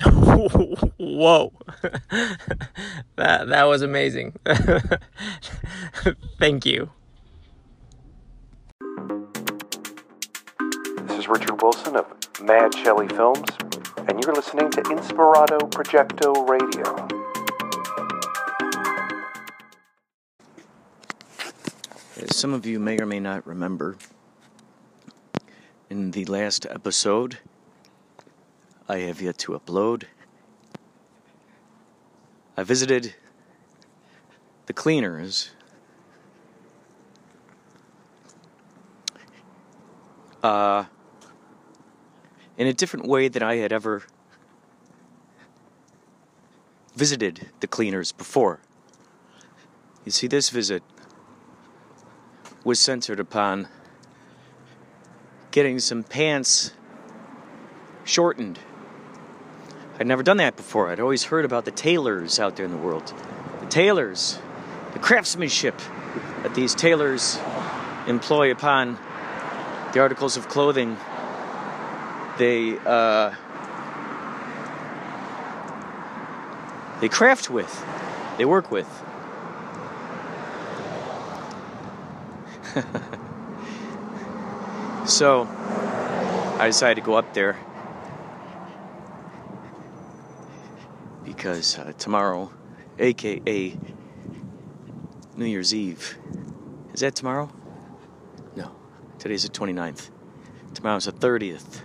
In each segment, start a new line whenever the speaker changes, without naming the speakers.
Whoa. that that was amazing. Thank you.
This is Richard Wilson of Mad Shelley Films, and you're listening to Inspirado Projecto Radio.
As some of you may or may not remember, in the last episode, I have yet to upload. I visited the cleaners. Uh, in a different way than I had ever visited the cleaners before. You see, this visit was centered upon getting some pants shortened. I'd never done that before. I'd always heard about the tailors out there in the world. The tailors, the craftsmanship that these tailors employ upon the articles of clothing they uh, they craft with, they work with. so I decided to go up there because uh, tomorrow, aka New Year's Eve, is that tomorrow? No, today's the 29th. Tomorrow's the 30th.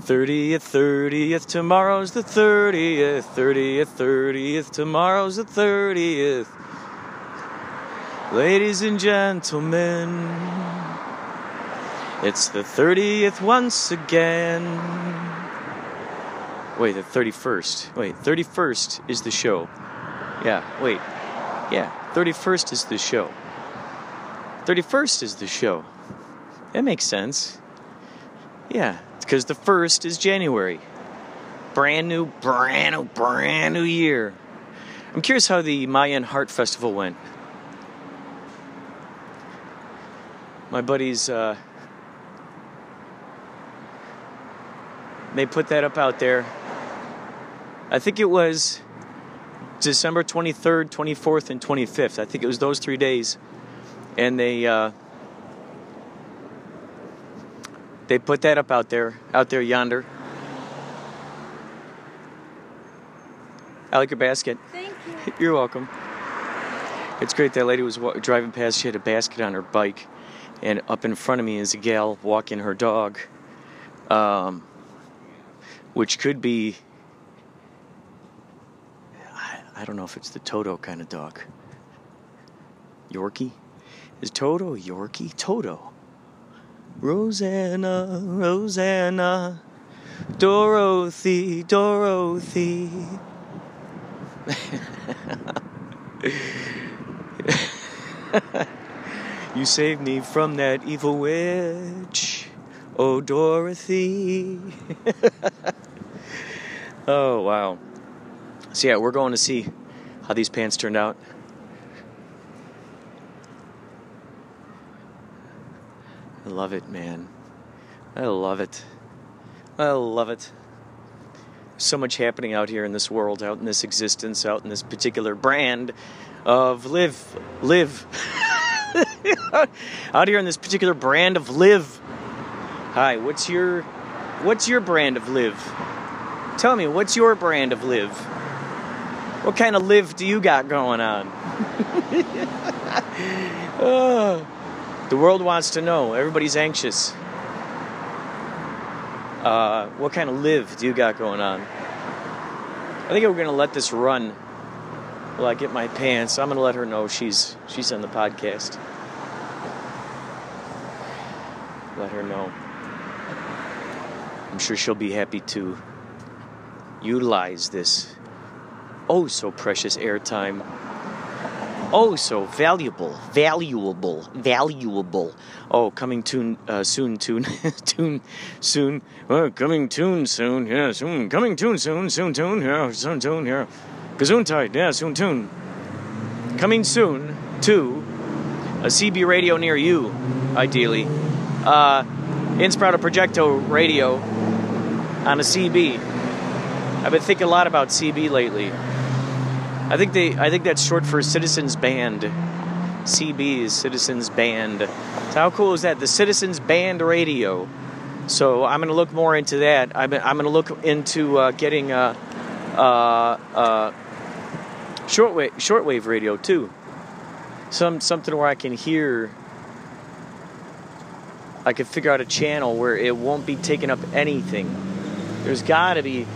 30th, 30th, tomorrow's the 30th, 30th, 30th, tomorrow's the 30th. Ladies and gentlemen, it's the 30th once again. Wait, the 31st. Wait, 31st is the show. Yeah, wait. Yeah, 31st is the show. 31st is the show. That makes sense. Yeah, because the first is January. Brand new, brand new, brand new year. I'm curious how the Mayan Heart Festival went. My buddies, uh, they put that up out there. I think it was December 23rd, 24th, and 25th. I think it was those three days. And they, uh, they put that up out there, out there yonder. I like your basket.
Thank you.
You're welcome. It's great. That lady was wa- driving past. She had a basket on her bike, and up in front of me is a gal walking her dog, um, which could be. I, don't know if it's the Toto kind of dog. Yorkie? Is Toto Yorkie? Toto. Rosanna, Rosanna, Dorothy, Dorothy. you saved me from that evil witch, oh Dorothy. oh wow. So yeah, we're going to see how these pants turned out. I love it, man. I love it. I love it. So much happening out here in this world, out in this existence, out in this particular brand of live, live. out here in this particular brand of live. Hi, what's your, what's your brand of live? Tell me, what's your brand of live? What kind of live do you got going on? oh. The world wants to know. Everybody's anxious. Uh, what kind of live do you got going on? I think we're gonna let this run while I get my pants. I'm gonna let her know she's she's on the podcast. Let her know. I'm sure she'll be happy to utilize this oh so precious airtime oh so valuable, valuable, valuable. Oh, coming tune uh, soon, tune, tune, soon. Uh, coming tune soon, yeah, soon. Coming tune soon, soon tune, yeah, soon tune, yeah. Gesundheit, yeah, soon tune. Coming soon to a CB radio near you, ideally. Uh, Inspirato Projecto Radio. on a CB. I've been thinking a lot about CB lately. I think they I think that's short for Citizens Band. CB is Citizens Band. So how cool is that? The Citizens Band Radio. So I'm going to look more into that. I'm, I'm going to look into uh, getting a, uh, uh, shortwave shortwave radio too. Some something where I can hear. I can figure out a channel where it won't be taking up anything. There's got to be.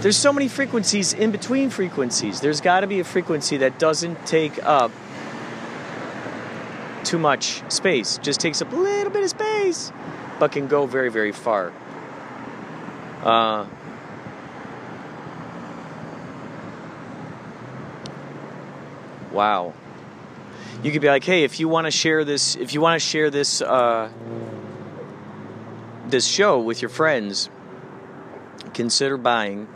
There's so many frequencies in between frequencies. There's got to be a frequency that doesn't take up too much space. Just takes up a little bit of space, but can go very, very far. Uh, wow. You could be like, hey, if you want to share this, if you want to share this, uh, this show with your friends, consider buying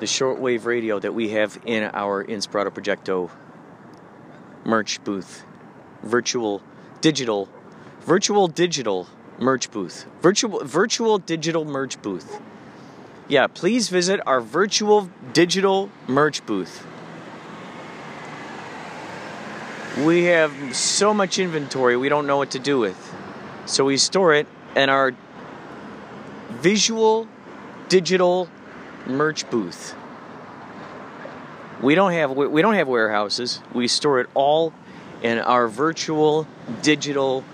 the shortwave radio that we have in our Inspirato Projecto merch booth, virtual, digital, virtual digital merch booth, virtual virtual digital merch booth. Yeah, please visit our virtual digital merch booth. We have so much inventory we don't know what to do with. So we store it in our visual digital merch booth. We don't have we don't have warehouses. We store it all in our virtual digital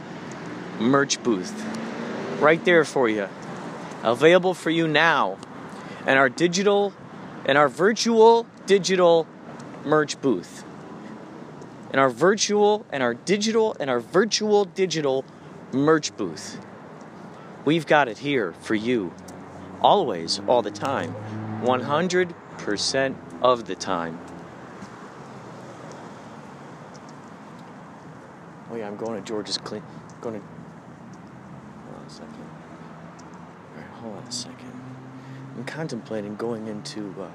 merch booth. Right there for you. Available for you now. And our digital and our virtual digital merch booth. And our virtual and our digital and our virtual digital merch booth. We've got it here for you always, all the time, 100% of the time. Oh yeah, I'm going to George's clean. Going to. Hold on a second. All right, hold on a second. I'm contemplating going into. Uh,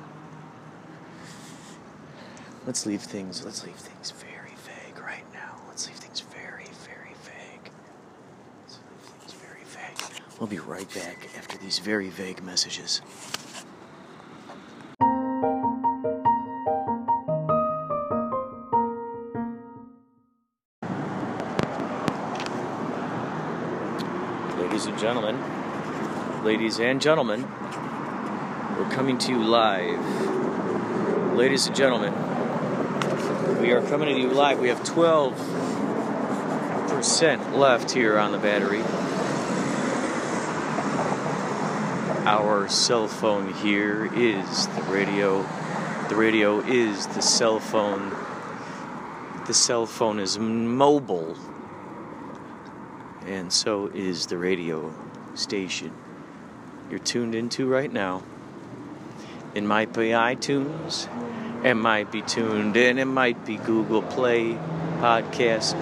let's leave things. Let's leave things very vague right now. Let's leave things very, very vague. Let's leave things very vague. We'll be right back after these very vague messages. Ladies and gentlemen, we're coming to you live. Ladies and gentlemen, we are coming to you live. We have 12% left here on the battery. Our cell phone here is the radio. The radio is the cell phone. The cell phone is mobile. And so is the radio station you're tuned into right now. It might be iTunes, it might be tuned in, it might be Google Play podcast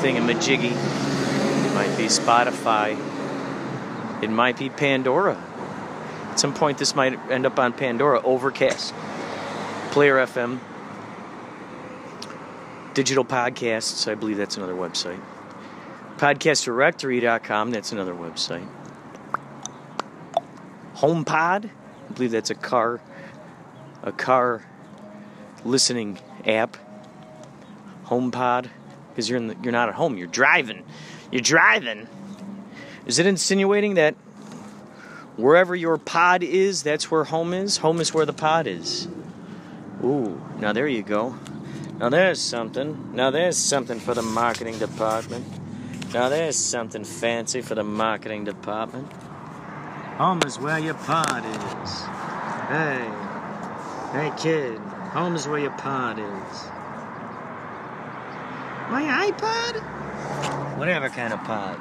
thingamajiggy, it might be Spotify, it might be Pandora. At some point, this might end up on Pandora, Overcast, Player FM, Digital Podcasts, I believe that's another website. Podcastdirectory.com, that's another website. HomePod, I believe that's a car a car listening app. HomePod, because you're in the, you're not at home, you're driving. You're driving. Is it insinuating that wherever your pod is, that's where home is? Home is where the pod is. Ooh, now there you go. Now there's something. Now there's something for the marketing department. Now there's something fancy for the marketing department. Home is where your pod is. Hey, hey kid, home is where your pod is. My iPod? Whatever kind of pod.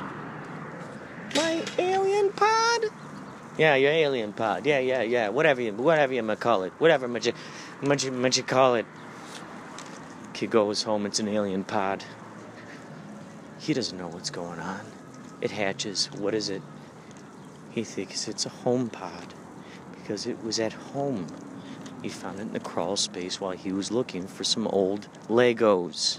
My alien pod? Yeah, your alien pod. Yeah, yeah, yeah. Whatever you, whatever you might call it. Whatever much you, much you, much you call it. Kid goes home. It's an alien pod. He doesn't know what's going on. It hatches. What is it? He thinks it's a home pod because it was at home. He found it in the crawl space while he was looking for some old Legos.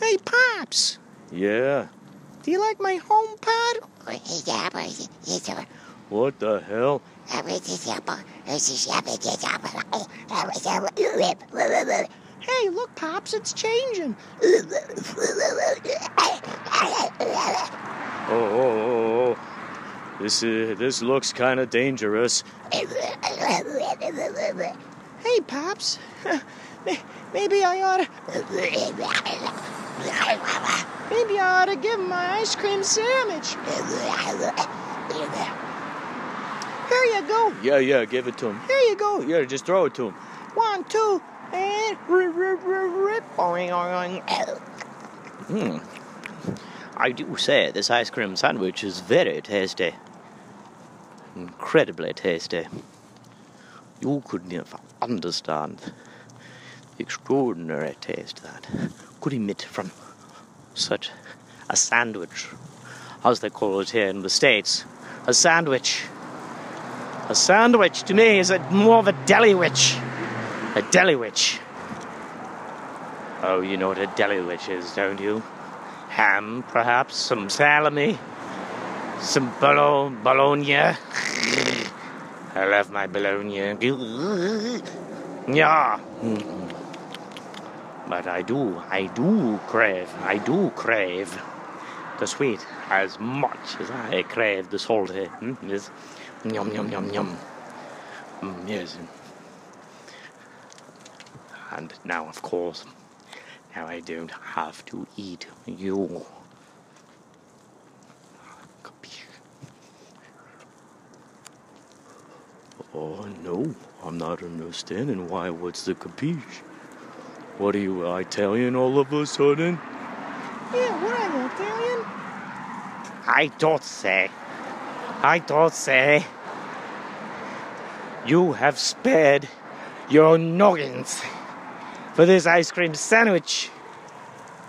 Hey, Pops! Yeah. Do you like my home pod? What the hell? Hey, look, Pops, it's changing. Oh, oh, oh, oh. This, uh, this looks kind of dangerous. Hey, Pops. Maybe I ought to. Maybe I ought to give him my ice cream sandwich. Here you go. Yeah, yeah, give it to him. Here you go. Yeah, just throw it to him. One, two, and rip, rip, rip, rip.
Hmm. I do say this ice cream sandwich is very tasty. Incredibly tasty. You could never understand the extraordinary taste that could emit from such a sandwich, as they call it here in the States. A sandwich. A sandwich to me is a, more of a deli witch. A deli witch. Oh, you know what a deli witch is, don't you? Ham, perhaps, some salami, some bolo- bologna. I love my bologna. Yeah. But I do, I do crave, I do crave the sweet as much as I crave the salty. Mm, yes. Yum, yum, yum, yum. Mm, yes. And now, of course, now I don't have to eat you. Oh no, I'm not understanding why. What's the capiche? What are you, Italian all of a sudden?
Yeah, what are you, Italian?
I don't say. I don't say. You have spared your noggins for this ice cream sandwich.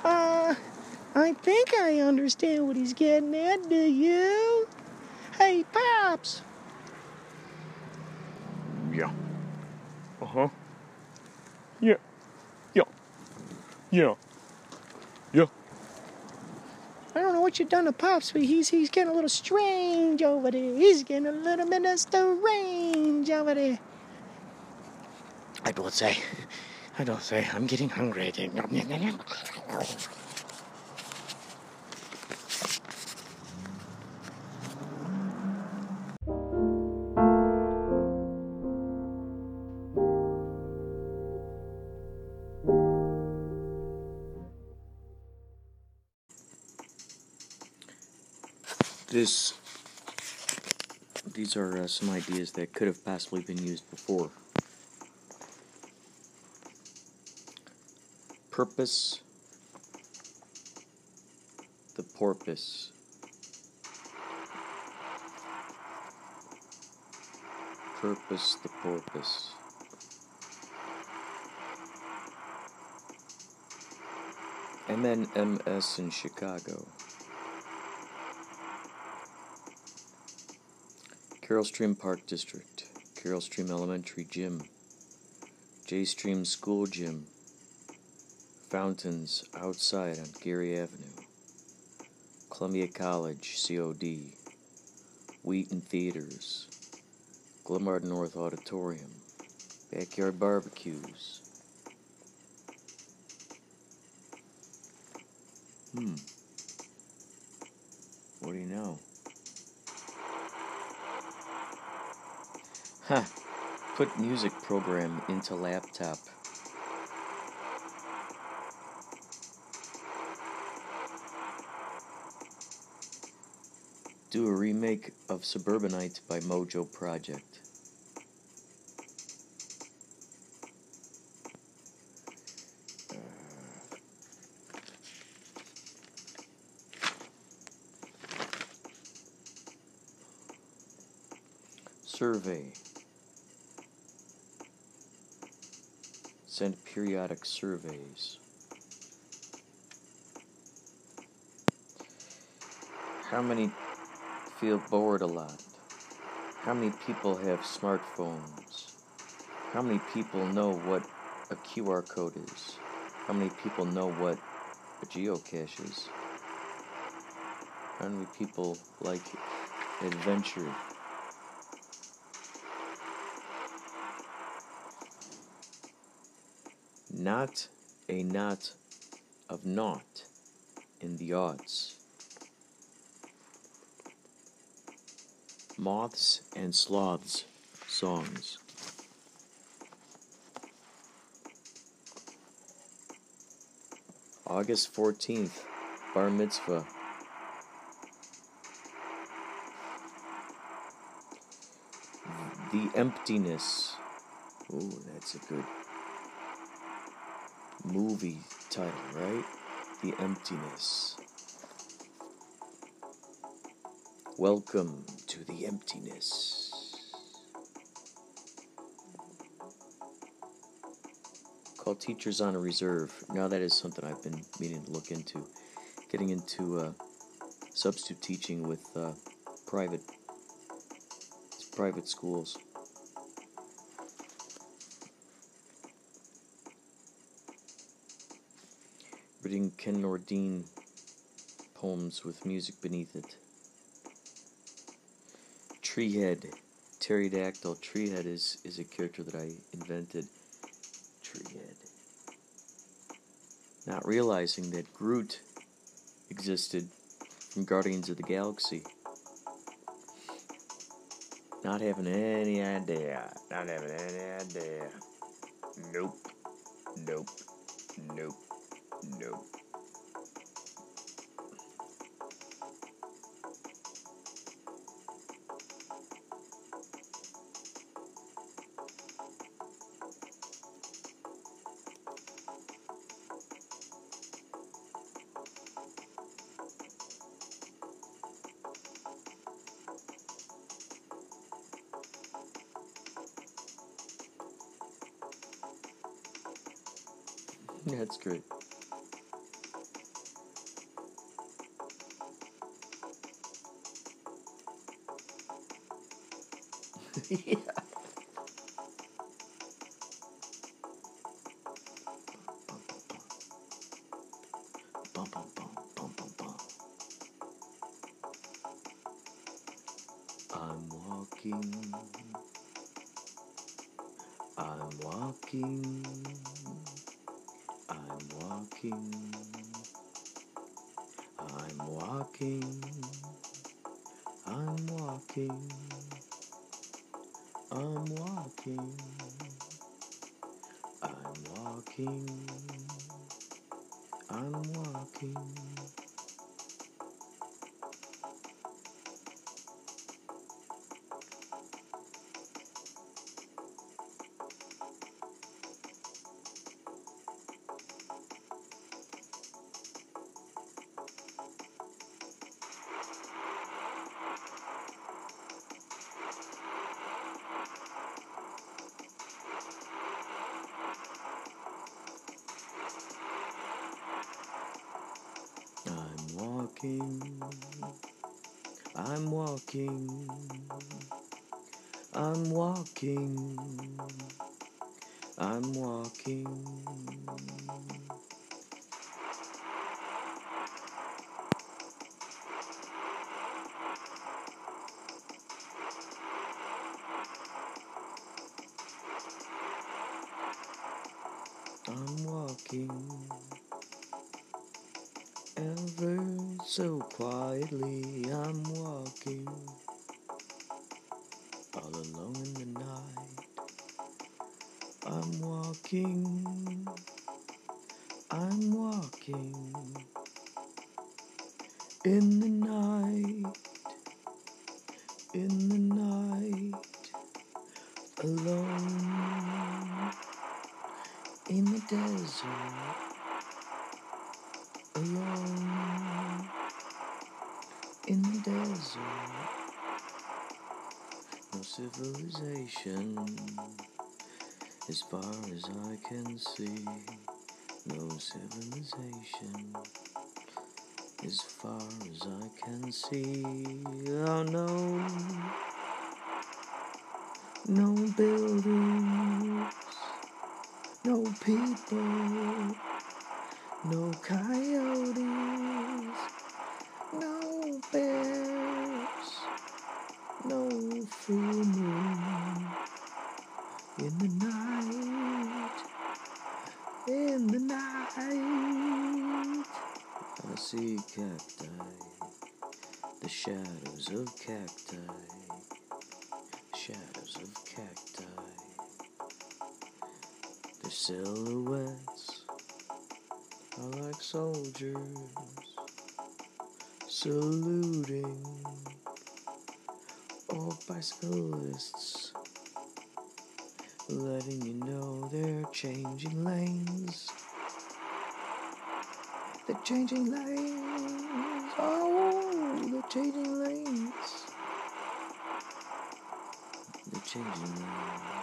Uh, I think I understand what he's getting at, do you? Hey, Pops.
Yeah. Uh huh. Yeah. Yeah. Yeah. Yeah.
I don't know what you've done to Pops, but he's he's getting a little strange over there. He's getting a little bit of strange over there.
I don't say. I don't say. I'm getting hungry.
This. These are uh, some ideas that could have possibly been used before. Purpose. The porpoise. Purpose the porpoise. MNMS in Chicago. Carol Stream Park District, Carol Stream Elementary Gym, Jay Stream School Gym, fountains outside on Gary Avenue, Columbia College COD, Wheaton Theaters, Glenbard North Auditorium, backyard barbecues. Hmm. What do you know? Huh. Put music program into laptop. Do a remake of Suburbanite by Mojo Project. Survey. Send periodic surveys. How many feel bored a lot? How many people have smartphones? How many people know what a QR code is? How many people know what a geocache is?
How many people like adventure? Not a knot of naught in the odds. Moths and Sloths songs. August 14th, Bar Mitzvah. The Emptiness. Oh, that's a good movie title, right? The Emptiness. Welcome to the emptiness. Call teachers on a reserve. Now that is something I've been meaning to look into. Getting into uh, substitute teaching with uh, private private schools. Reading Ken Nordine poems with music beneath it. Treehead, pterodactyl. Treehead is, is a character that I invented. Treehead. Not realizing that Groot existed from Guardians of the Galaxy. Not having any idea. Not having any idea. Nope. Nope. Nope. Nope. Walking. I'm walking. I'm walking. I'm walking. Civilization as far as I can see. No civilization as far as I can see. Oh no, no buildings, no people. No coyotes, shadows of cacti, shadows of cacti. Their silhouettes are like soldiers saluting all bicyclists, letting you know they're changing lanes. They're changing lanes. Oh, changing lanes. They're changing lanes.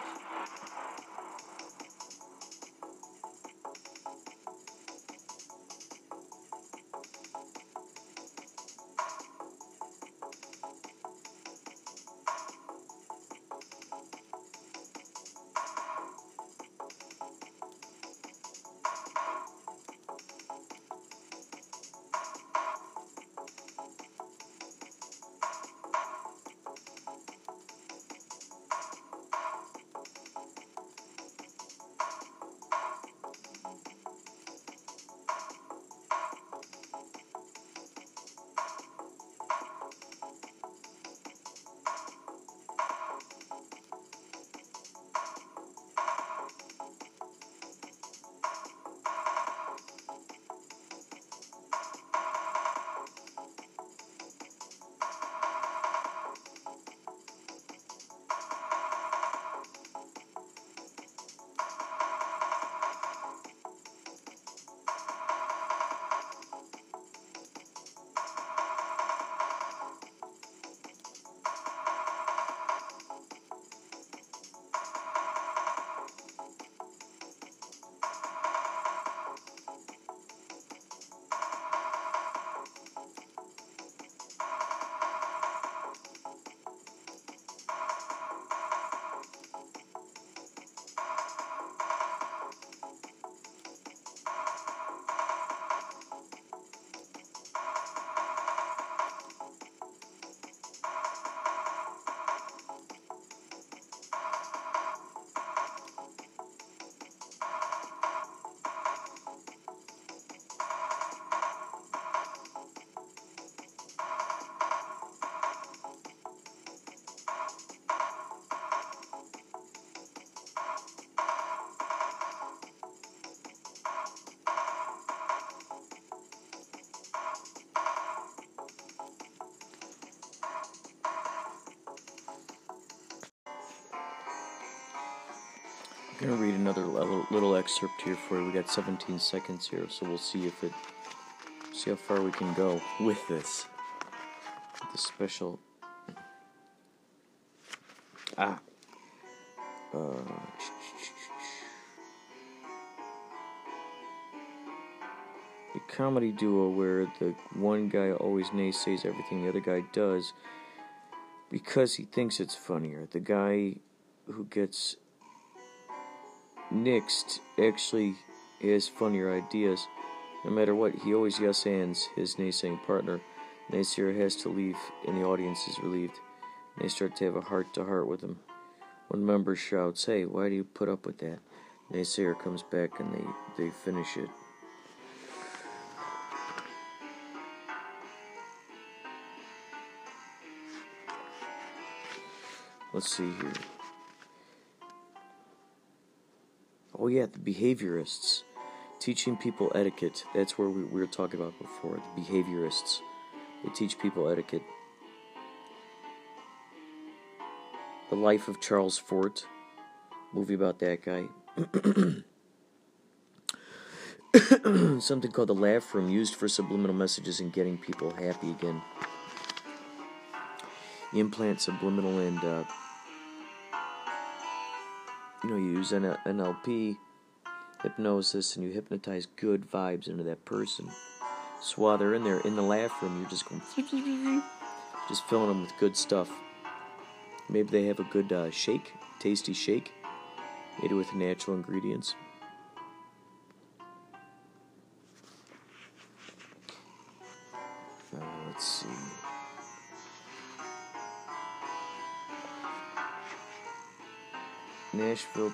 I'm gonna read another little, excerpt here for you. We got 17 seconds here, so we'll see if it, see how far we can go with this. The special. Ah. Uh, a comedy duo where the one guy always naysays everything the other guy does because he thinks it's funnier. The guy who gets nixed actually has funnier ideas. No matter what, he always yes ands his naysaying partner. Naysayer has to leave, and the audience is relieved. They start to have a heart to heart with him. One member shouts, Hey, why do you put up with that? Naysayer comes back and they, they finish it. Let's see here. Oh, yeah, the behaviorists. Teaching people etiquette. That's where we, we were talking about before. The behaviorists. They teach people etiquette. The Life of Charles Fort. Movie about that guy. Something called the laugh room, used for subliminal messages and getting people happy again. Implant subliminal and, uh, you know, you use N- NLP, hypnosis, and you hypnotize good vibes into that person. So while they're in there, in the laugh room, you're just going, just filling them with good stuff. Maybe they have a good uh, shake, tasty shake, made with natural ingredients. Nashville,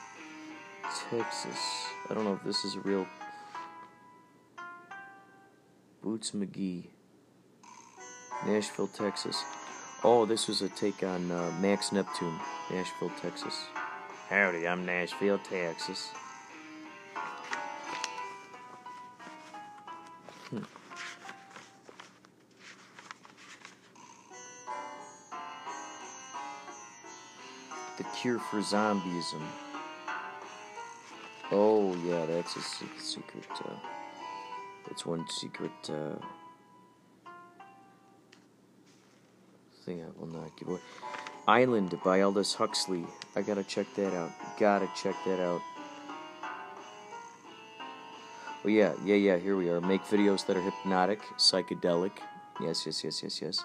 Texas. I don't know if this is a real. Boots McGee. Nashville, Texas. Oh, this was a take on uh, Max Neptune, Nashville, Texas. Howdy, I'm Nashville, Texas. Cure for Zombieism. Oh, yeah, that's a se- secret. Uh, that's one secret uh, thing I will not give away. Island by Aldous Huxley. I gotta check that out. Gotta check that out. Oh yeah, yeah, yeah. Here we are. Make videos that are hypnotic, psychedelic. Yes, yes, yes, yes, yes.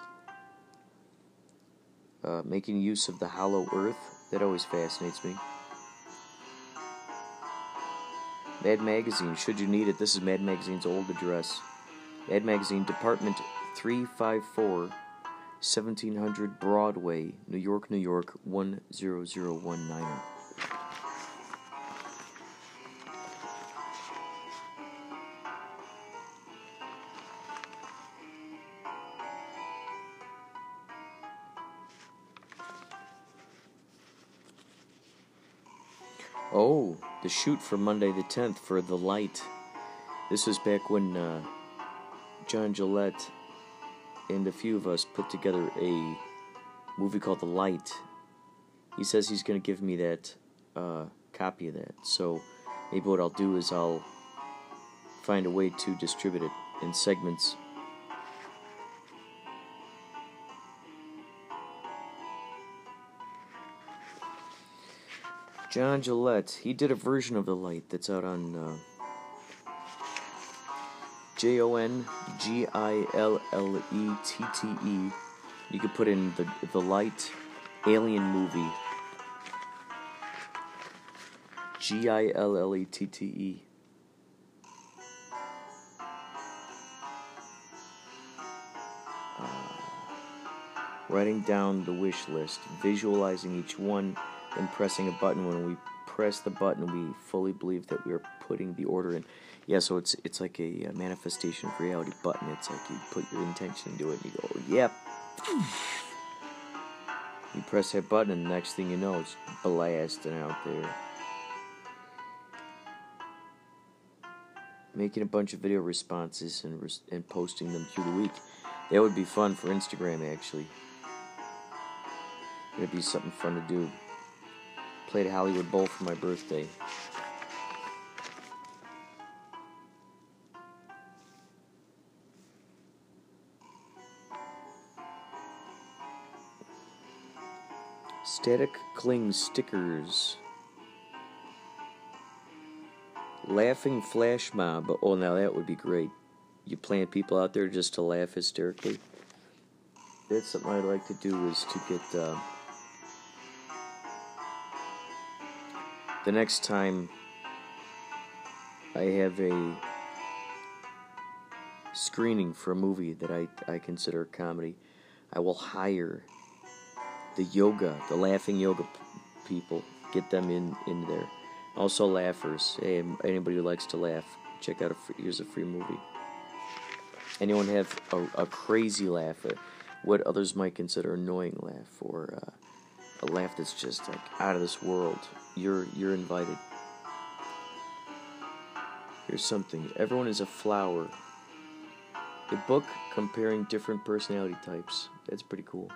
Uh, making use of the hollow earth. That always fascinates me. Mad Magazine. Should you need it, this is Mad Magazine's old address. Mad Magazine, Department 354, 1700 Broadway, New York, New York 10019. Oh, the shoot for Monday the 10th for The Light. This was back when uh, John Gillette and a few of us put together a movie called The Light. He says he's going to give me that uh, copy of that. So maybe what I'll do is I'll find a way to distribute it in segments. John Gillette, he did a version of The Light that's out on uh, J O N G I L L E T T E. You could put in the the Light Alien movie. G I L L E T T E. Uh, Writing down the wish list, visualizing each one, then pressing a button. When we press the button, we fully believe that we are putting the order in. Yeah, so it's it's like a, uh manifestation of reality button. It's like you put your intention into it and you go, yep. You press that button, and the next thing you know, it's blasting out there. Making a bunch of video responses and res- and posting them through the week. That would be fun for Instagram, actually. It'd be something fun to do. Played Hollywood Bowl for my birthday. Static Cling stickers. Laughing Flash Mob. Oh, now that would be great. You plant people out there just to laugh hysterically. That's something I'd like to do is to get. Uh, the next time I have a screening for a movie that I, I consider a comedy, I will hire the yoga, the laughing yoga p- people, get them in, in there. Also, laughers. Hey, anybody who likes to laugh, check out a free, here's a free movie. Anyone have a, a crazy laugh, uh, what others might consider annoying laugh, or uh, a laugh that's just like out of this world? You're you're invited. Here's something. Everyone is a flower. A book comparing different personality types. That's pretty cool.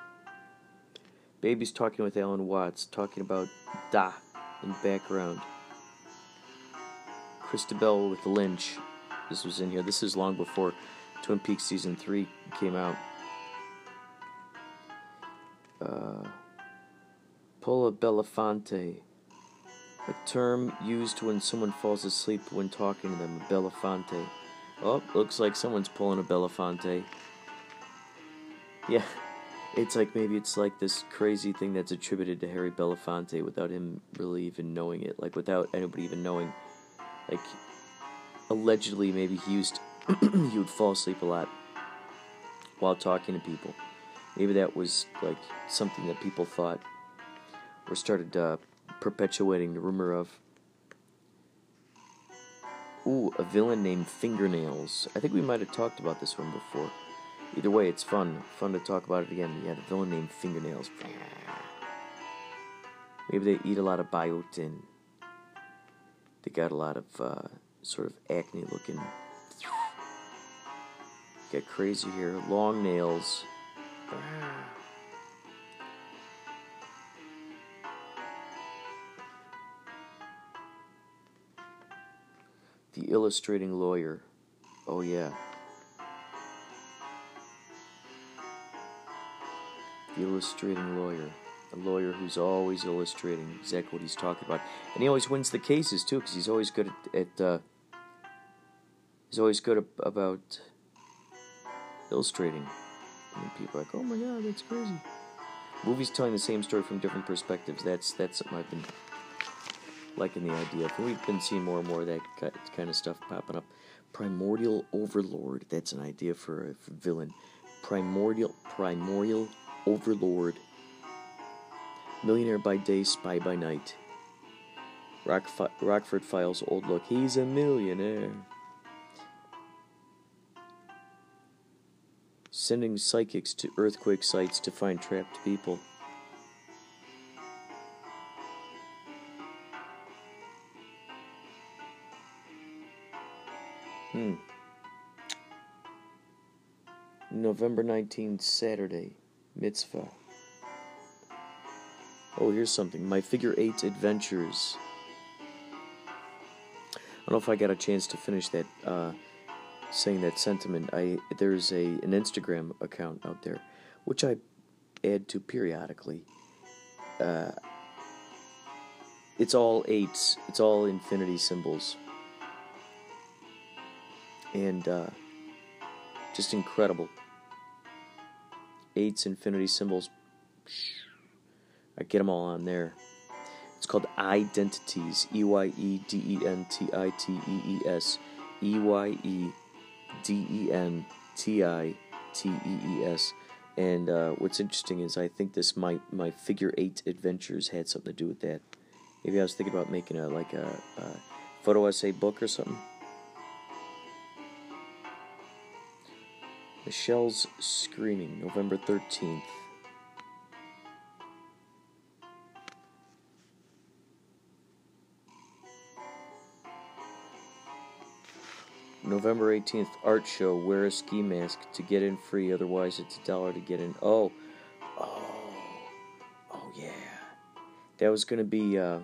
Baby's talking with Alan Watts, talking about Da in background. Chrysta Bell with Lynch. This was in here. This is long before Twin Peaks season three came out. Uh, Pola Belafonte, a term used when someone falls asleep when talking to them. A Belafonte. Oh, looks like someone's pulling a Belafonte. Yeah, it's like maybe it's like this crazy thing that's attributed to Harry Belafonte without him really even knowing it. Like without anybody even knowing. Like allegedly, maybe he used he would fall asleep a lot while talking to people. Maybe that was like something that people thought or started uh, perpetuating the rumor of. Ooh, a villain named Fingernails. I think we might have talked about this one before. Either way, it's fun. Fun to talk about it again. Yeah, the villain named Fingernails. Maybe they eat a lot of biotin. They got a lot of uh, sort of acne looking. Got crazy hair, long nails. The illustrating lawyer. Oh, yeah. The illustrating lawyer. A lawyer who's always illustrating exactly what he's talking about. And he always wins the cases, too, because he's always good at. at uh, he's always good ab- about illustrating. And people are like, oh my god, that's crazy. Movies telling the same story from different perspectives. That's that's something I've been liking the idea. We've been seeing more and more of that kind of stuff popping up. Primordial Overlord. That's an idea for a villain. Primordial Primordial Overlord. Millionaire by day, spy by night. Rock, Rockford Files old look. He's a millionaire. Sending psychics to earthquake sites to find trapped people. Hmm. November 19th, Saturday. Mitzvah. Oh, here's something. My figure eight adventures. I don't know if I got a chance to finish that, uh, saying that sentiment. I there's a an Instagram account out there, which I add to periodically. Uh, it's all eights. It's all infinity symbols, and uh, just incredible. Eights infinity symbols. I get them all on there. It's called Identities. E Y E D E N T I T E E S. E Y E D E N T I T E E S. And uh, what's interesting is I think this my my figure eight adventures had something to do with that. Maybe I was thinking about making a like a, a photo essay book or something. Michelle's screening, November thirteenth. November 18th, art show. Wear a ski mask to get in free, otherwise, it's a dollar to get in. Oh, oh, oh, yeah. That was going to be. Uh,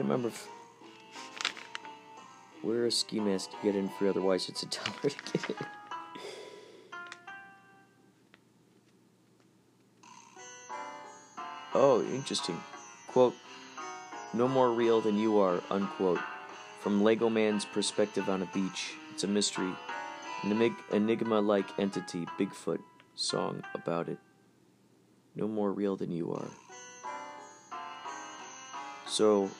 can't remember if. Wear a ski mask to get in free, otherwise, it's a dollar to get in. Oh, interesting. Quote, no more real than you are, unquote. From Lego Man's perspective on a beach. It's a mystery. An enigma like entity, Bigfoot song about it. No more real than you are. So,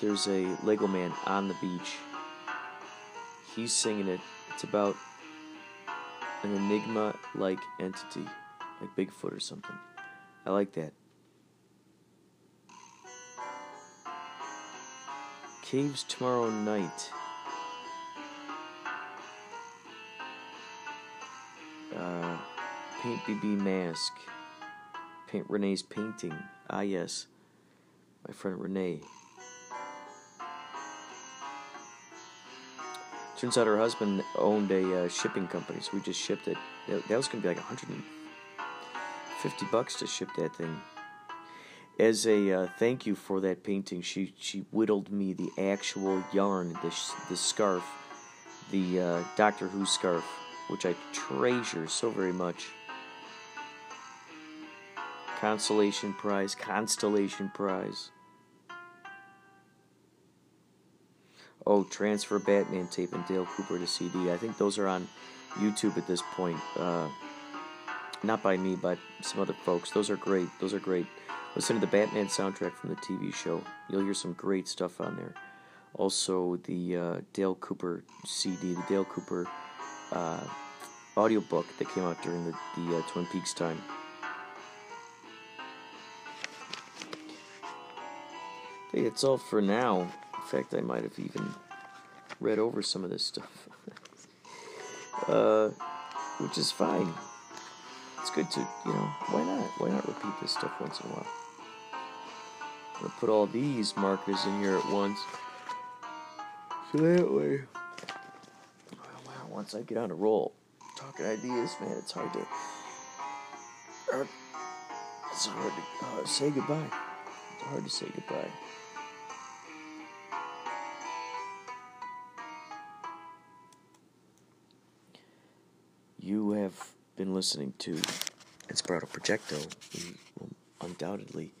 there's a Lego Man on the beach. He's singing it. It's about an enigma like entity, like Bigfoot or something. I like that. Caves tomorrow night. Uh, paint BB mask. Paint Renee's painting. Ah, yes. My friend Renee. Turns out her husband owned a uh, shipping company, so we just shipped it. That, that was going to be like 150 bucks to ship that thing as a uh, thank you for that painting, she she whittled me the actual yarn, the the scarf, the uh, Doctor Who scarf, which I treasure so very much. Consolation prize, constellation prize. Oh, transfer Batman tape and Dale Cooper to CD. I think those are on YouTube at this point. Uh, not by me, but some other folks. Those are great. Those are great. Listen to the Batman soundtrack from the TV show. You'll hear some great stuff on there. Also, the uh, Dale Cooper CD, the Dale Cooper uh,
audiobook that came out during the, the uh, Twin Peaks time. Hey, that's all for now. In fact, I might have even read over some of this stuff. uh, which is fine. It's good to, you know, why not? Why not repeat this stuff once in a while? I'm gonna put all these markers in here at once. So that way, well, wow, once I get on a roll, talking ideas, man, it's hard to, hard, it's hard to uh, say goodbye. It's hard to say goodbye. You have been listening to Inspirato Projecto. We will undoubtedly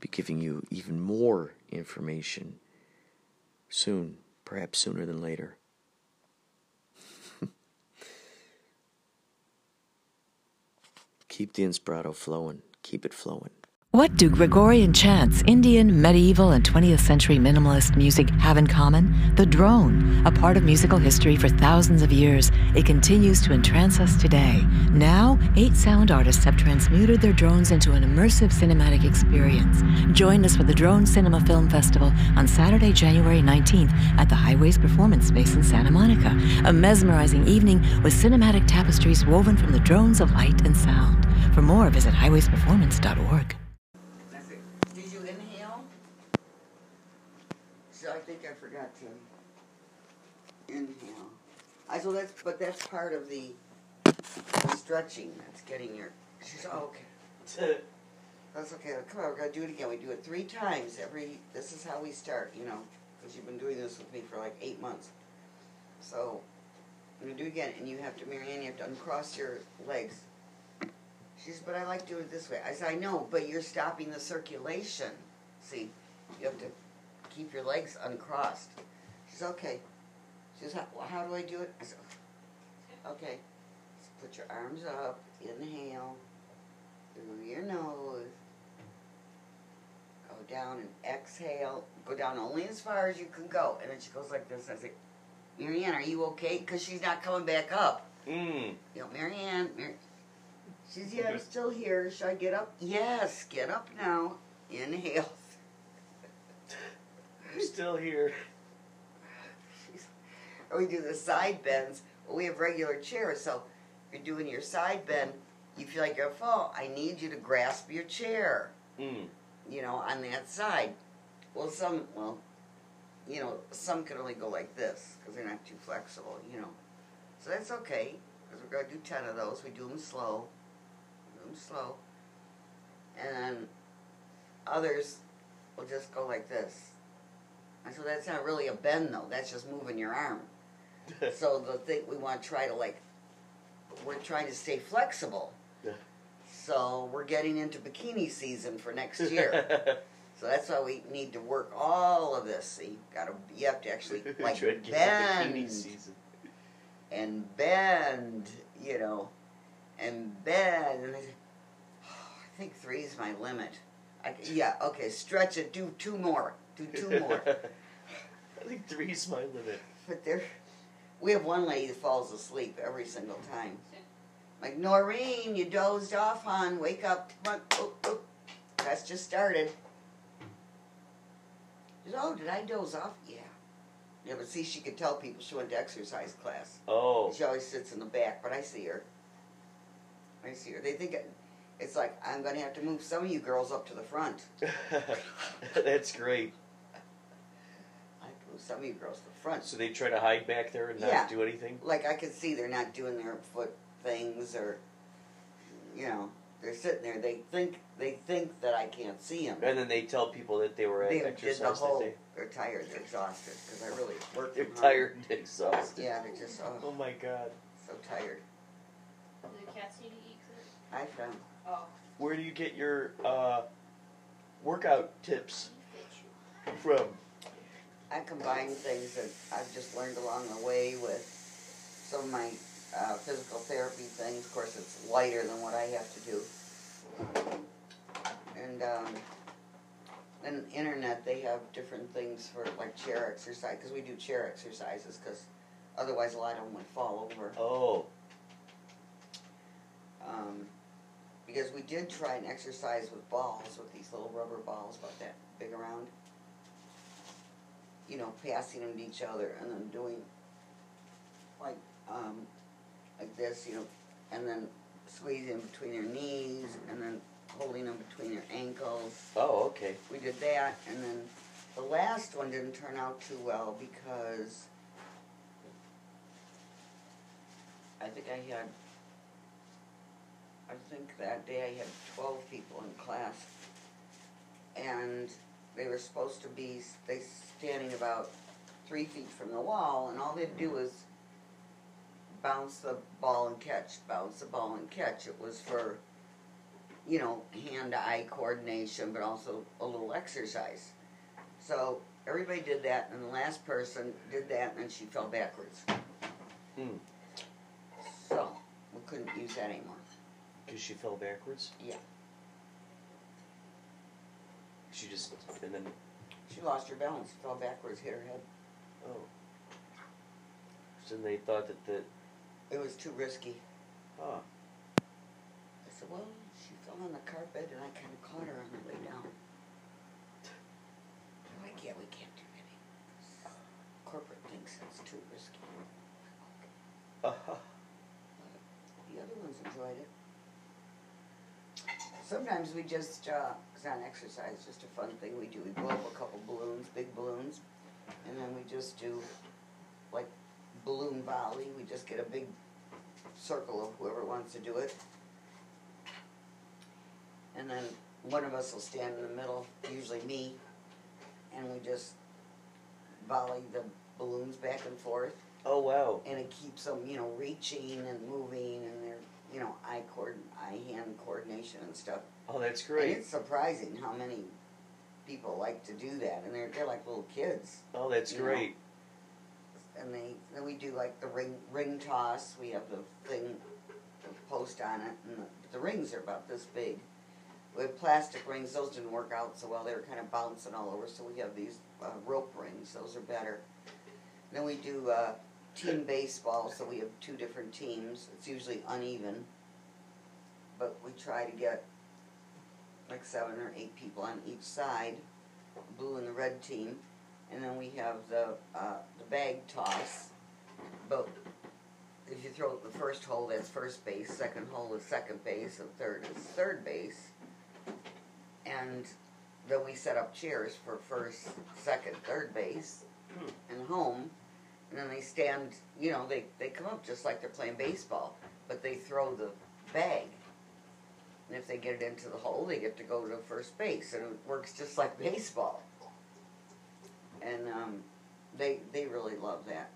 be giving you even more information soon, perhaps sooner than later. Keep the Inspirato flowing. Keep it flowing.
What do Gregorian chants, Indian, medieval, and 20th century minimalist music have in common? The drone, a part of musical history for thousands of years. It continues to entrance us today. Now, eight sound artists have transmuted their drones into an immersive cinematic experience. Join us for the Drone Cinema Film Festival on Saturday, January 19th at the Highways Performance Space in Santa Monica. A mesmerizing evening with cinematic tapestries woven from the drones of light and sound. For more, visit highwaysperformance.org.
That's it. Did you inhale? So I think I forgot to inhale. I so that's but that's part of the, the stretching. That's getting your. She's oh, okay. That's okay. Come on, we're gonna do it again. We do it three times every. This is how we start, you know, because you've been doing this with me for like eight months. So I'm gonna do it again, and you have to, Marianne, you have to uncross your legs. She says, but I like doing it this way. I said, I know, but you're stopping the circulation. See, you have to keep your legs uncrossed. She says, okay. She says, how, well, how do I do it? I said, okay. Put your arms up, inhale through your nose. Go down and exhale. Go down only as far as you can go. And then she goes like this. I say, Marianne, are you okay? Because she's not coming back up.
Mm.
You know, Marianne, Mar- she's yeah, I'm still here. Should I get up? Yes, get up now. Inhale.
I'm still here.
Or we do the side bends. Well, we have regular chairs, so you're doing your side bend. You feel like you're gonna fall. I need you to grasp your chair.
Mm.
You know, on that side. Well, some, well, you know, some can only go like this because they're not too flexible. You know, so that's okay because we're gonna do ten of those. We do them slow. Do them slow, and then others will just go like this. And so that's not really a bend though. That's just moving your arm. so the thing we want to try to like, we're trying to stay flexible.
Yeah.
So we're getting into bikini season for next year. so that's why we need to work all of this. See, gotta you have to actually like bend
bikini season.
and bend, you know, and bend. And I, oh, I think three is my limit. I, yeah, okay, stretch it. Do two more. Do two more.
I think three's my limit.
But there, we have one lady that falls asleep every single time. Like Noreen, you dozed off, hon. Wake up. Come. Oh, oh. That's just started. Said, oh, did I doze off? Yeah. Yeah, but see, she could tell people she went to exercise class.
Oh.
She always sits in the back, but I see her. I see her. They think it, it's like I'm going to have to move some of you girls up to the front.
That's great.
I have to move some of you girls the front.
So they try to hide back there and not
Yeah.
do anything?
like I can see they're not doing their foot things or, you know, they're sitting there. They think they think that I can't see them.
And then they tell people that they were at
They did the
exercise
whole.
that day.
They're tired. They're exhausted because I really worked.
They're
them hard.
tired and exhausted.
Yeah, they're just oh,
Oh my god.
so tired.
Do the cats need to eat food?
I found.
Oh,
Where do you get your uh, workout tips from?
I combine things that I've just learned along the way with some of my uh, physical therapy things. Of course, it's lighter than what I have to do. And um, then internet, they have different things for like chair exercise because we do chair exercises because otherwise a lot of them would fall over.
Oh.
Um, because we did try an exercise with balls, with these little rubber balls about that big around. You know, passing them to each other and then doing like um, like this, you know, and then squeezing between their knees and then holding them between their ankles.
Oh, okay.
We did that, and then the last one didn't turn out too well because I think I had, I think that day I had 12 people in class, and they were supposed to be they standing about three feet from the wall, and all they'd do was bounce the ball and catch, bounce the ball and catch. It was for, you know, hand-eye coordination, but also a little exercise. So everybody did that, and the last person did that, and then she fell backwards.
Hmm.
So we couldn't use that anymore.
Because she fell backwards?
Yeah.
She just, and then,
She lost her balance, fell backwards, hit her head.
oh. So then they thought that the,
It was too risky.
ah,
I said, well, she fell on the carpet, and I kind of caught her on the way down. Like, yeah, we can't do any. Corporate thinks it's too risky.
uh-huh.
The other ones enjoyed it. Sometimes we just, uh, it's not an exercise, just a fun thing we do. We blow up a couple balloons, big balloons, and then we just do like balloon volley. We just get a big circle of whoever wants to do it. And then one of us will stand in the middle, usually me, and we just volley the balloons back and forth
Oh, wow.
and it keeps them, you know, reaching and moving, and their, you know, eye cord, eye hand coordination and stuff.
Oh, that's
And
great.
it's surprising how many people like to do that, and they're they're like little kids.
Oh, that's
you know.
great.
And they then we do like the ring ring toss. We have the thing, the post on it, and the, the rings are about this big. We have plastic rings; those didn't work out so well. They were kind of bouncing all over. So we have these uh, rope rings; those are better. Then we do uh, team baseball, so we have two different teams. It's usually uneven, but we try to get like seven or eight people on each side, blue and the red team, and then we have the uh, the bag toss. But if you throw the first hole, that's first base. Second hole is second base, and third is third base. And then we set up chairs for first, second, third base, and home. And then they stand, you know, they, they come up just like they're playing baseball, but they throw the bag. And if they get it into the hole, they get to go to first base, and it works just like baseball. And um, they they really love that.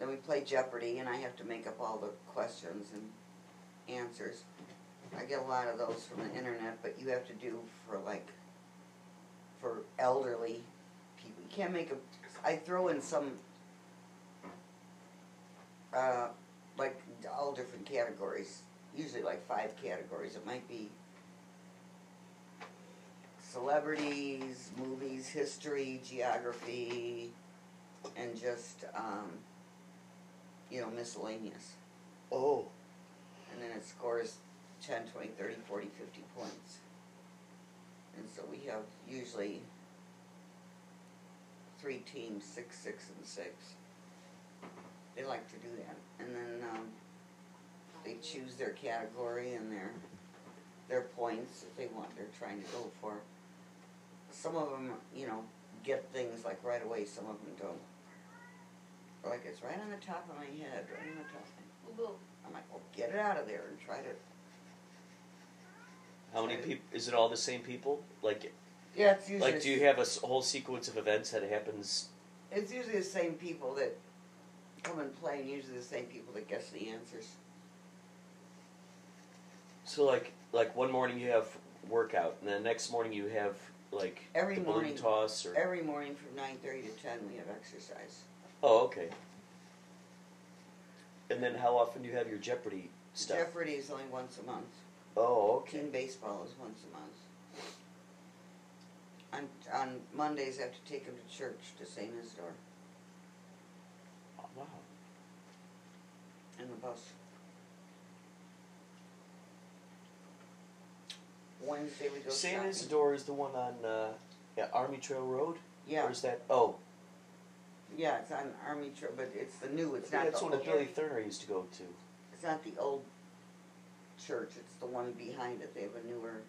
Then we play Jeopardy, and I have to make up all the questions and answers. I get a lot of those from the internet, but you have to do for like for elderly people. You can't make a. I throw in some uh, like all different categories. Usually like five categories. It might be celebrities, movies, history, geography, and just um, you know miscellaneous.
Oh.
And then it scores 10, 20, 30, 40, 50 points. And so we have usually three teams, six, six, and six. They like to do that. And then um, they choose their category and their their points that they want, they're trying to go for. Some of them, you know, get things like right away, some of them don't. Like it's right on the top of my head, right on the top.
Boo boo.
I'm like, well, get it out of there and try to
How many people? Is it all the same people? Like,
Yeah, it's usually
like, do you have a whole sequence of events that happens?
It's usually the same people that come and play, and usually the same people that guess the answers.
So, like, like one morning you have workout, and the next morning you have like
Every
the balloon
morning,
toss, or
every morning from nine thirty to ten, we have exercise.
oh, okay. And then how often do you have your Jeopardy stuff?
Jeopardy is only once a month.
Oh, okay.
Team baseball is once a month. On on Mondays, I have to take him to church to Saint Isidore
Oh, wow.
in the bus. Wednesday we go
San
shopping.
Isidore is the one on uh, yeah, Army Trail Road.
Yeah.
Or is that? Oh,
Yeah, it's on Army Trail, but it's the new. It's not
that's
the
one that
old-
Billy Thurner used to go to.
It's not the old church. It's the one behind it. They have a newer.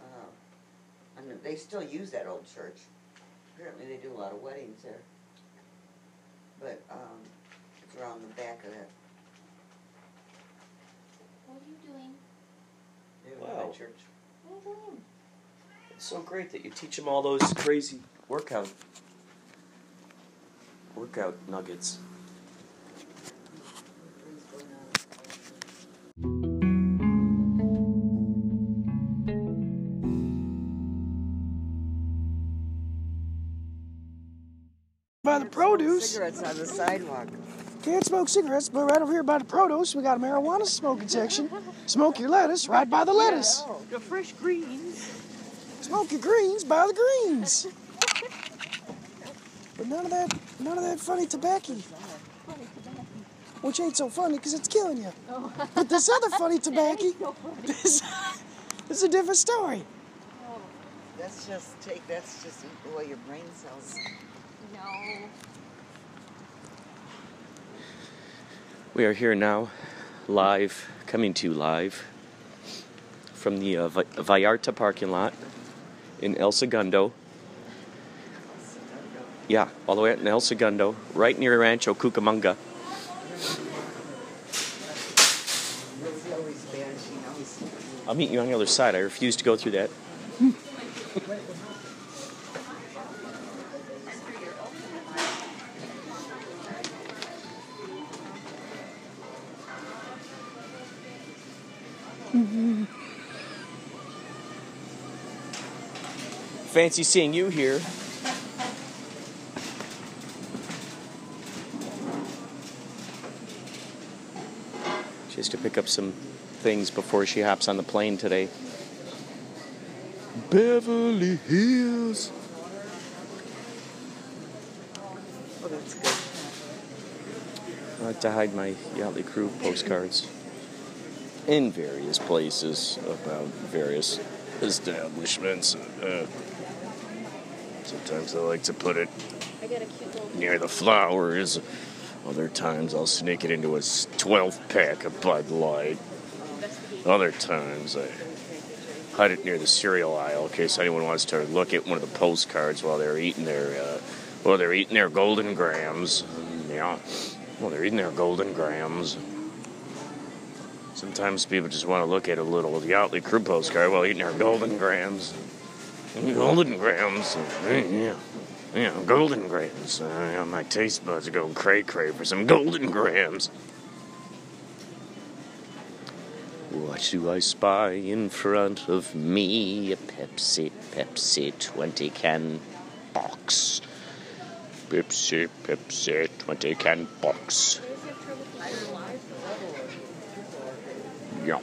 Uh, and they still use that old church. Apparently, they do a lot of weddings there. But um, it's around the back of that.
What are you doing?
They have
Wow.
that church.
What are?
It's so great that you teach them all those crazy workout workout nuggets.
By the produce.
Cigarettes on the sidewalk.
Can't smoke cigarettes, but right over here by the produce, we got a marijuana smoking section. Smoke your lettuce right by the lettuce.
The fresh greens.
Smoke your greens by the greens. But none of that, none of that funny tobacco. Which ain't so funny because it's killing you. But this other funny tobacco, this, this is a different story. Oh.
That's just take. That's just eat away your brain cells.
No.
We are here now, live, coming to you live from the uh, Vallarta parking lot in El Segundo. Yeah, all the way out in El Segundo, right near Rancho Cucamonga. I'll meet you on the other side. I refuse to go through that. Fancy seeing you here. She has to pick up some things before she hops on the plane today. Beverly Hills.
Oh, that's good.
I like to hide my Yachtly Crew postcards in various places about various establishments. Uh, sometimes I like to put it
I got a cute little.
near the flowers. Other times I'll sneak it into a 12 pack of Bud Light. Other times I hide it near the cereal aisle in case anyone wants to look at one of the postcards while they're eating their uh, while they're eating their Golden Grahams. Yeah, while they're eating their Golden Grahams. Sometimes people just want to look at a little of Yachtly Crew postcard while eating their Golden Grahams. Golden Grahams, yeah. Yeah, Golden Grahams. Uh, my taste buds are going cray cray for some Golden Grahams. What do I spy in front of me? A Pepsi, Pepsi 20 can box. Pepsi, Pepsi 20 can box. Yeah.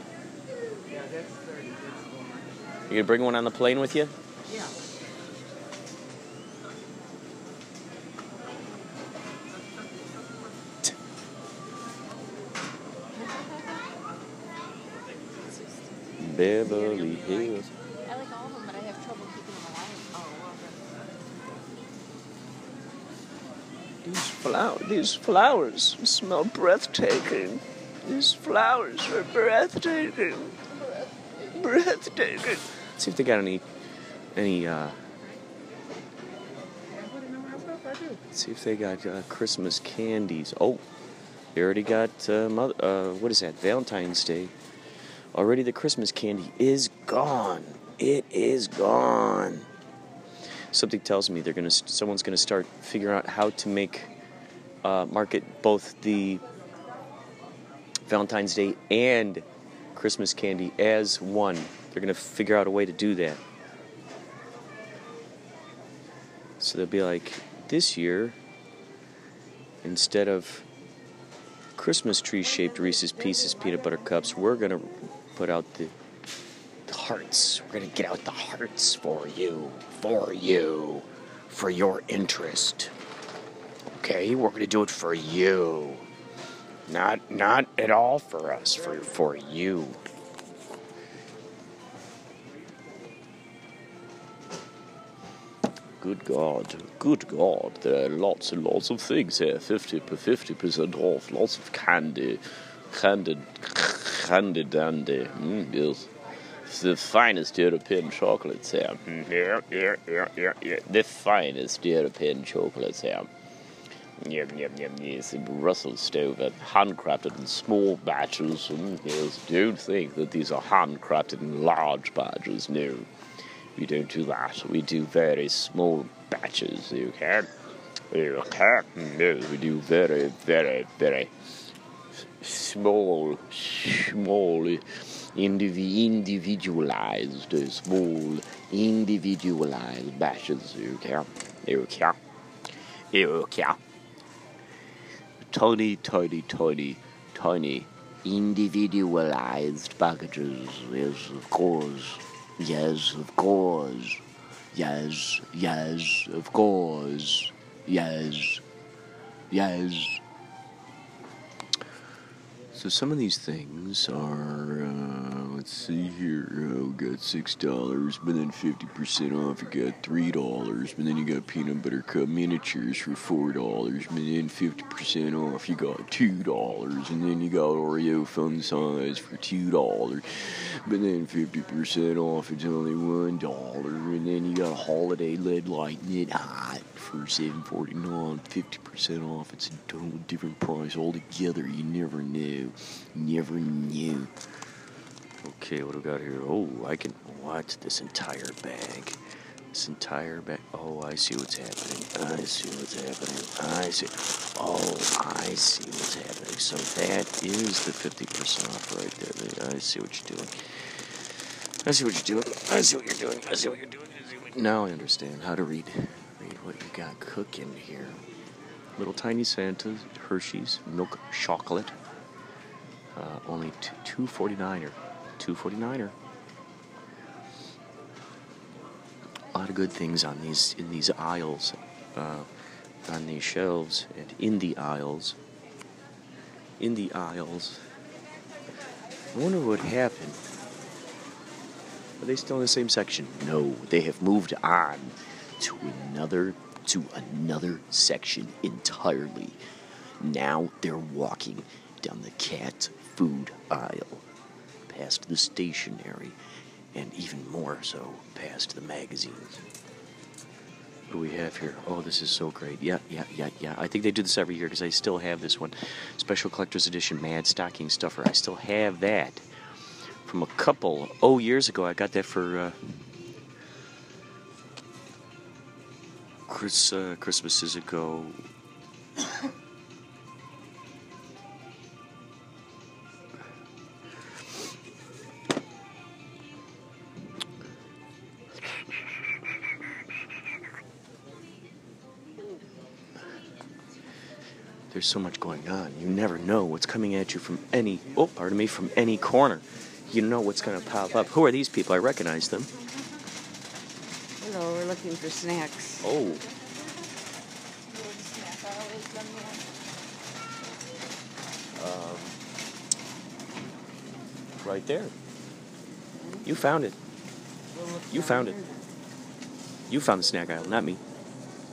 You gonna bring one on the plane with you?
Yeah.
Beverly Hills.
I like all of them, but I have trouble keeping them alive. Oh,
These flowers, these flowers smell breathtaking. These flowers are breathtaking. Breathtaking. See if they got any, any. uh See if they got uh, Christmas candies. Oh, they already got uh, mother, uh, what is that? Valentine's Day. Already the Christmas candy is gone. It is gone. Something tells me they're gonna. Someone's gonna start figuring out how to make, uh, market both the Valentine's Day and Christmas candy as one. They're gonna figure out a way to do that. So they'll be like, this year, instead of Christmas tree shaped Reese's Pieces peanut butter cups, we're gonna put out the, the hearts. We're gonna get out the hearts for you, for you, for your interest. Okay, we're gonna do it for you. Not not at all for us, for for you. Good God. Good God. There are lots and lots of things here. 50 per 50% off. Lots of candy. Candy. Candy dandy. Mm, yes. The finest European chocolates here. Mm, yeah, yeah, yeah, yeah, yeah. The finest European chocolates here. Yum, yum, yum, yes. Brussels stove, handcrafted in small batches. Mm, yes. Don't think that these are handcrafted in large batches. No. We don't do that. We do very small batches. You can. You can. No, we do very, very, very small, small, indivi- individualized, small, individualized batches. You can. You can. You can. Tiny, tiny, tiny, tiny, individualized packages. Yes, of course. Yes, of course. Yes, yes, of course. Yes, yes. So some of these things are, uh, let's see here. Oh, got six dollars, but then fifty percent off. You got three dollars, but then you got peanut butter cup miniatures for four dollars, but then fifty percent off. You got two dollars, and then you got Oreo fun size for two dollars, but then fifty percent off. It's only one dollar, and then you got a holiday lead light knit hot for seven forty nine. Fifty percent off. It's a total different price altogether. You never knew. Never knew. Okay, what do we got here? Oh, I can watch this entire bag. This entire bag. Oh, I see what's happening. I see what's happening. I see. Oh, I see what's happening. So that is the 50% off right there. I see what you're doing. I see what you're doing. I see what you're doing. I see what you're doing. Now I understand how to read. Read what you got cooking here. Little tiny Santas, Hershey's, milk chocolate. Uh, only t- 249er. 249er. A lot of good things on these in these aisles, uh, on these shelves, and in the aisles. In the aisles. I wonder what happened. Are they still in the same section? No, they have moved on to another to another section entirely. Now they're walking down the cat food aisle, past the stationery, and even more so past the magazines. What do we have here? Oh, this is so great. Yeah, yeah, yeah, yeah. I think they do this every year because I still have this one. Special Collector's Edition Mad Stocking Stuffer. I still have that from a couple, oh, years ago. I got that for uh, Chris, uh, Christmases ago. There's so much going on. You never know what's coming at you from any, oh, pardon me, from any corner. You know what's going to pop up. Who are these people? I recognize them.
Hello, we're looking for snacks.
Oh, um, right there. You found it. You found it. You found the snack aisle, not me.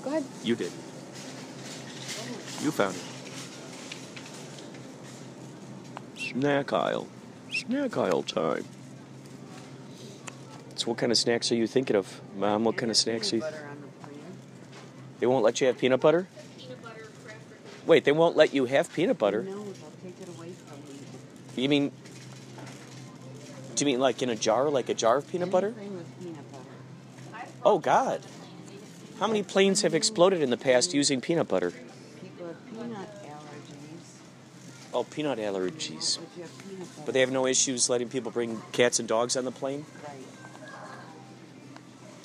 Go ahead.
You did. You found it. Snack aisle. Snack aisle time. So, what kind of snacks are you thinking of, Mom? What kind of snacks are you?
Butter on.
They won't let you have peanut butter. Wait, they won't let you have peanut butter.
No, they'll take it away from you.
You mean? Do you mean like in a jar, like a jar of peanut butter?
Peanut butter.
Oh God! How many planes have exploded in the past using peanut butter?
People have peanut allergies.
Oh, peanut allergies.
But you have peanut butter.
But they have no issues letting people bring cats and dogs on the plane.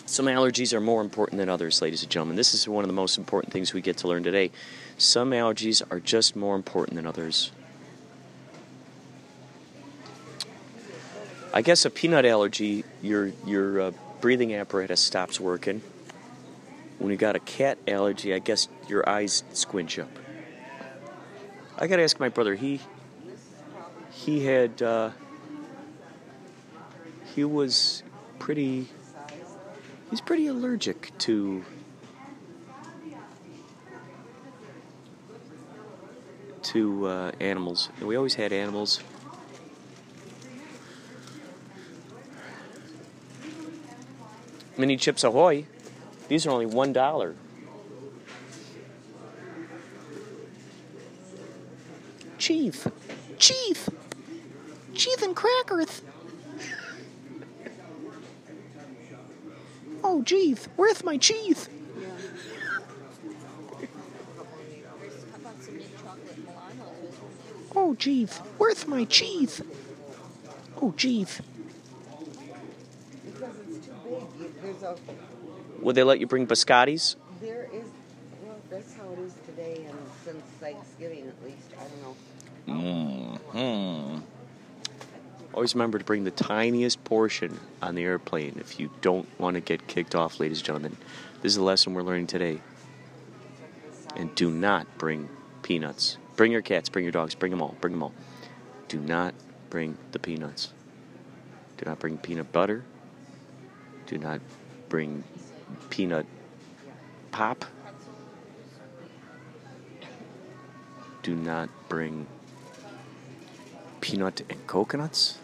Some allergies are more important than others, ladies and gentlemen. This is one of the most important things we get to learn today. Some allergies are just more important than others. I guess a peanut allergy, your your uh, breathing apparatus stops working. When you got a cat allergy, I guess your eyes squinch up. I got to ask my brother. He he had uh, he was pretty he's pretty allergic to to uh, animals. And we always had animals. Mini chips ahoy. These are only one dollar. Chief, Chief, Chief and crackers. Oh, Chief, where's my Chief? Oh, Chief, where's my Chief? Oh, Chief. Would they let you bring biscottis?
there is, well, that's how it is today and since Thanksgiving at least. I don't know.
Mm-hmm. Always remember to bring the tiniest portion on the airplane if you don't want to get kicked off, ladies and gentlemen. This is a lesson we're learning today. And do not bring peanuts. Bring your cats, bring your dogs, bring them all, bring them all. Do not bring the peanuts. Do not bring peanut butter. Do not bring peanut pop. Do not bring peanut and coconuts.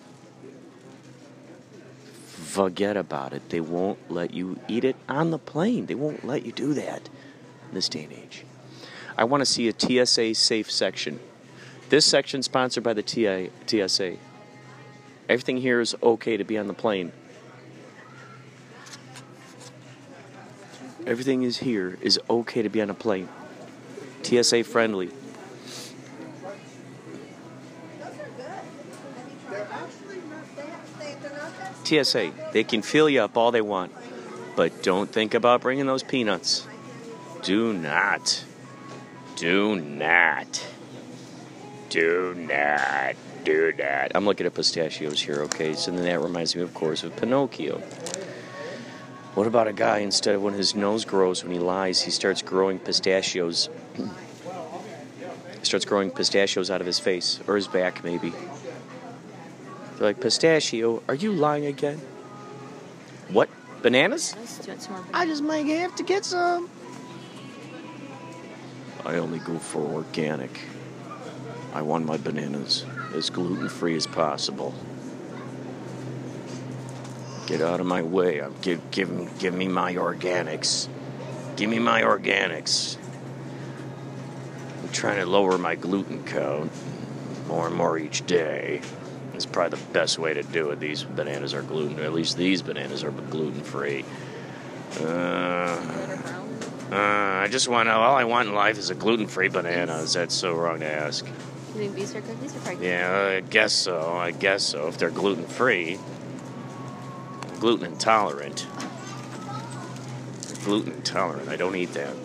Forget about it. They won't let you eat it on the plane. They won't let you do that in this day and age. I want to see a TSA safe section. This section sponsored by the TSA. Everything here is okay to be on the plane. Everything is here is okay to be on a plane. TSA friendly. TSA, they can fill you up all they want, but don't think about bringing those peanuts. Do not. Do not. Do not. Do not. I'm looking at pistachios here, okay? So then that reminds me, of course, of Pinocchio. What about a guy, instead of when his nose grows when he lies, he starts growing pistachios? starts growing pistachios out of his face, or his back, maybe. They're like, Pistachio, are you lying again? What? Bananas?
Let's do it some more.
I just might have to get some. I only go for organic. I want my bananas as gluten free as possible. Get out of my way. I'm give give me give me my organics. Give me my organics. I'm trying to lower my gluten count more and more each day. It's probably the best way to do it. These bananas are gluten. At least these bananas are gluten free. Uh, uh, I just want to. All I want in life is a gluten-free banana. Is that so wrong to ask?
You think these are cookies or probably
Yeah, I guess so. I guess so. If they're gluten-free, gluten intolerant. Gluten intolerant. I don't eat that.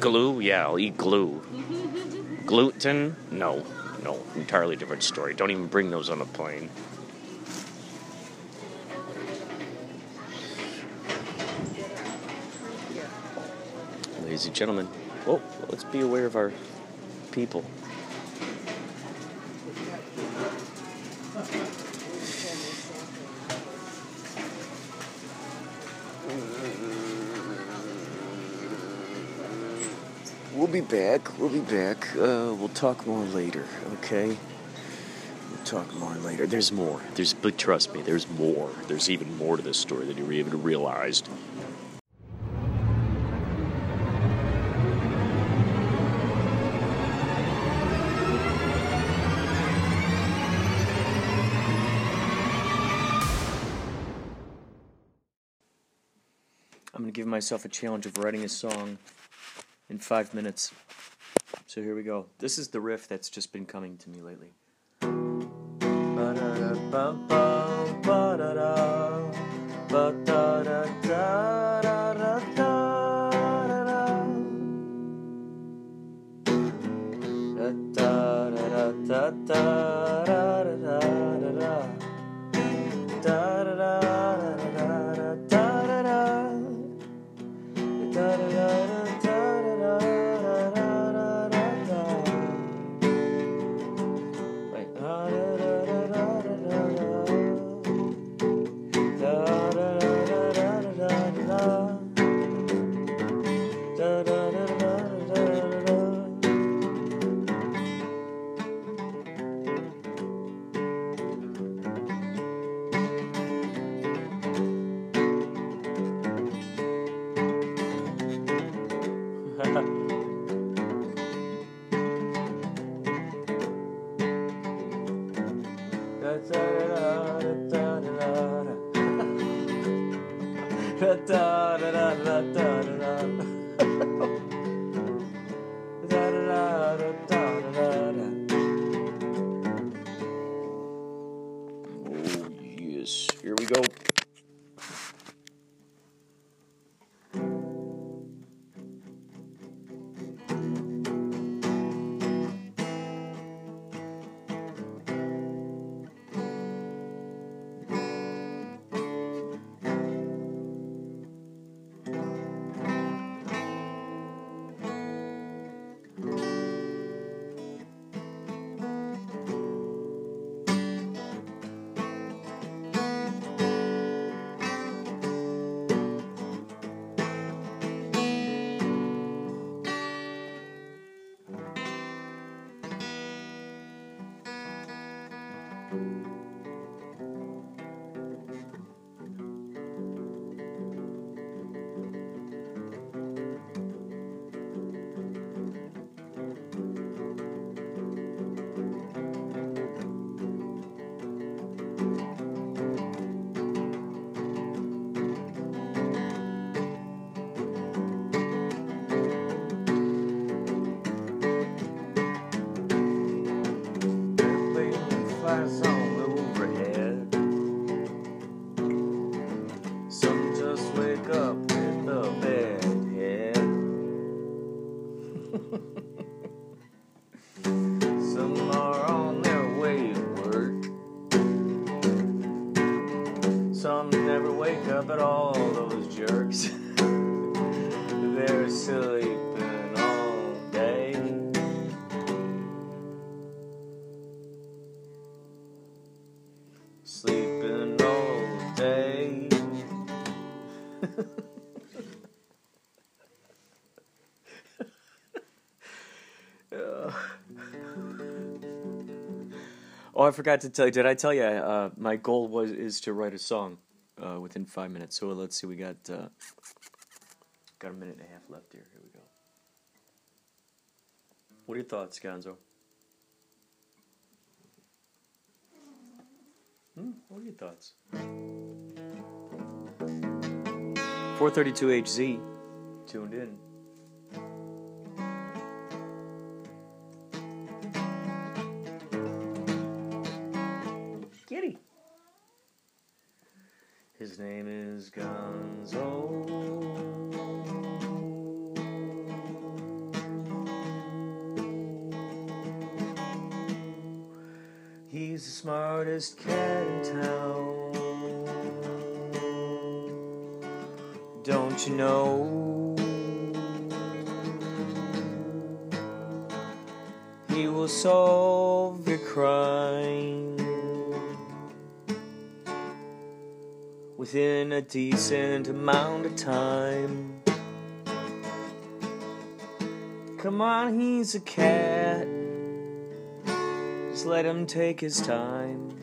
Glue? Yeah, I'll eat glue. Gluten? No, no. Entirely different story. Don't even bring those on a plane. Ladies and gentlemen, whoa, let's be aware of our people. We'll be back. We'll be back. Uh, we'll talk more later, okay? We'll talk more later. There's more. There's, but trust me, there's more. There's even more to this story than you even realized. I'm going to give myself a challenge of writing a song in five minutes. So here we go. This is the riff that's just been coming to me lately. I forgot to tell you. Did I tell you? Uh, my goal was is to write a song uh, within five minutes. So let's see. We got uh, got a minute and a half left here. Here we go. What are your thoughts, Gonzo? Hmm? What are your thoughts? 432HZ tuned in. His name is Gonzo. He's the smartest cat in town. Don't you know? He will solve your crime within a decent amount of time. Come on, he's a cat. Just let him take his time.